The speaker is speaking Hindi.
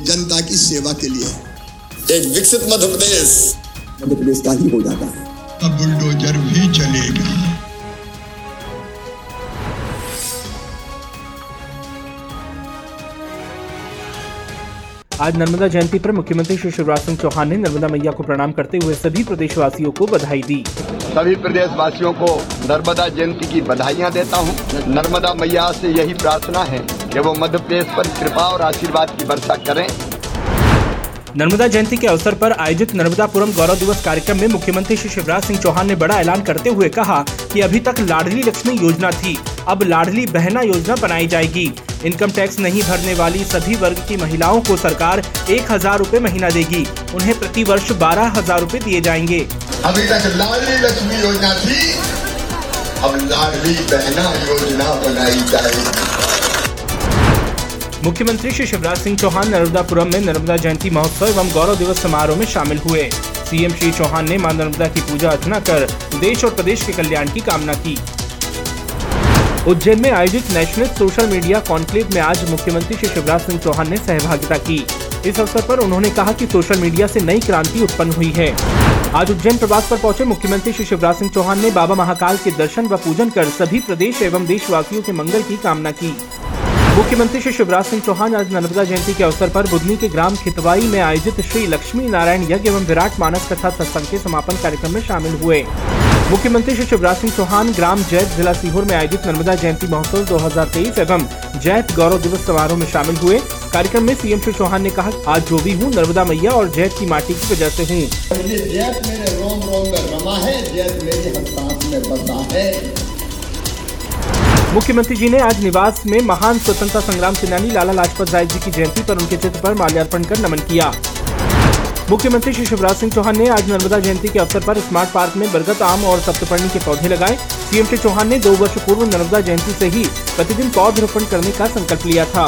जनता की सेवा के लिए। एक विकसित मध्य प्रदेश मध्य प्रदेश का ही हो जाता है। अब बुलडोजर भी चलेगा। आज नर्मदा जयंती पर मुख्यमंत्री श्री शिवराज सिंह चौहान ने नर्मदा मैया को प्रणाम करते हुए सभी प्रदेशवासियों को बधाई दी। सभी प्रदेशवासियों को नर्मदा जयंती की बधाइयाँ देता हूँ। नर्मदा मैया से यही प्रार्थना है। कि वो मध्य प्रदेश पर कृपा और आशीर्वाद की वर्षा करें। नर्मदा जयंती के अवसर पर आयोजित नर्मदापुरम गौरव दिवस कार्यक्रम में मुख्यमंत्री श्री शिवराज सिंह चौहान ने बड़ा ऐलान करते हुए कहा कि अभी तक लाडली लक्ष्मी योजना थी। अब लाडली बहना योजना बनाई जाएगी। इनकम टैक्स नहीं भरने वाली सभी वर्ग की महिलाओं को सरकार एक हज़ार रूपए महीना देगी। उन्हें प्रति वर्ष बारह हज़ार रूपए दिए जाएँगे। अभी तक लाडली लक्ष्मी योजना थी। अब लाडली बहना योजना बनाई जाएगी। मुख्यमंत्री श्री शिवराज सिंह चौहान नर्मदापुरम में नर्मदा जयंती महोत्सव एवं गौरव दिवस समारोह में शामिल हुए। सीएम श्री चौहान ने माँ नर्मदा की पूजा अर्चना कर देश और प्रदेश के कल्याण की कामना की। उज्जैन में आयोजित नेशनल सोशल मीडिया कॉन्क्लेव में आज मुख्यमंत्री श्री शिवराज सिंह चौहान ने सहभागिता की। इस अवसर पर उन्होंने कहा कि सोशल मीडिया से नई क्रांति उत्पन्न हुई है। आज उज्जैन प्रवास पर पहुँचे मुख्यमंत्री श्री शिवराज सिंह चौहान ने बाबा महाकाल के दर्शन व पूजन कर सभी प्रदेश एवं देशवासियों के मंगल की कामना की। मुख्यमंत्री श्री शिवराज सिंह चौहान आज नर्मदा जयंती के अवसर पर बुधनी के ग्राम खितवाई में आयोजित श्री लक्ष्मी नारायण यज्ञ एवं विराट मानस कथा सत्संग के समापन कार्यक्रम में शामिल हुए। मुख्यमंत्री श्री शिवराज सिंह चौहान ग्राम जैत जिला सीहोर में आयोजित नर्मदा जयंती महोत्सव 2023 एवं जैत गौरव दिवस समारोह में शामिल हुए। कार्यक्रम में सीएम श्री चौहान ने कहा, आज जो भी हूँ, नर्मदा मैया और जैत की माटी की वजह से हूँ। जैत मेरे रोम रोम में रमा है, जैत सांस में बसा है। मुख्यमंत्री जी ने आज निवास में महान स्वतंत्रता संग्राम सेनानी लाला लाजपत राय जी की जयंती पर उनके चित्र पर माल्यार्पण कर नमन किया। मुख्यमंत्री श्री शिवराज सिंह चौहान ने आज नर्मदा जयंती के अवसर पर स्मार्ट पार्क में बरगद आम और सप्तपर्णी के पौधे लगाए। सीएम श्री चौहान ने दो वर्ष पूर्व नर्मदा जयंती से ही प्रतिदिन पौधरोपण करने का संकल्प लिया था।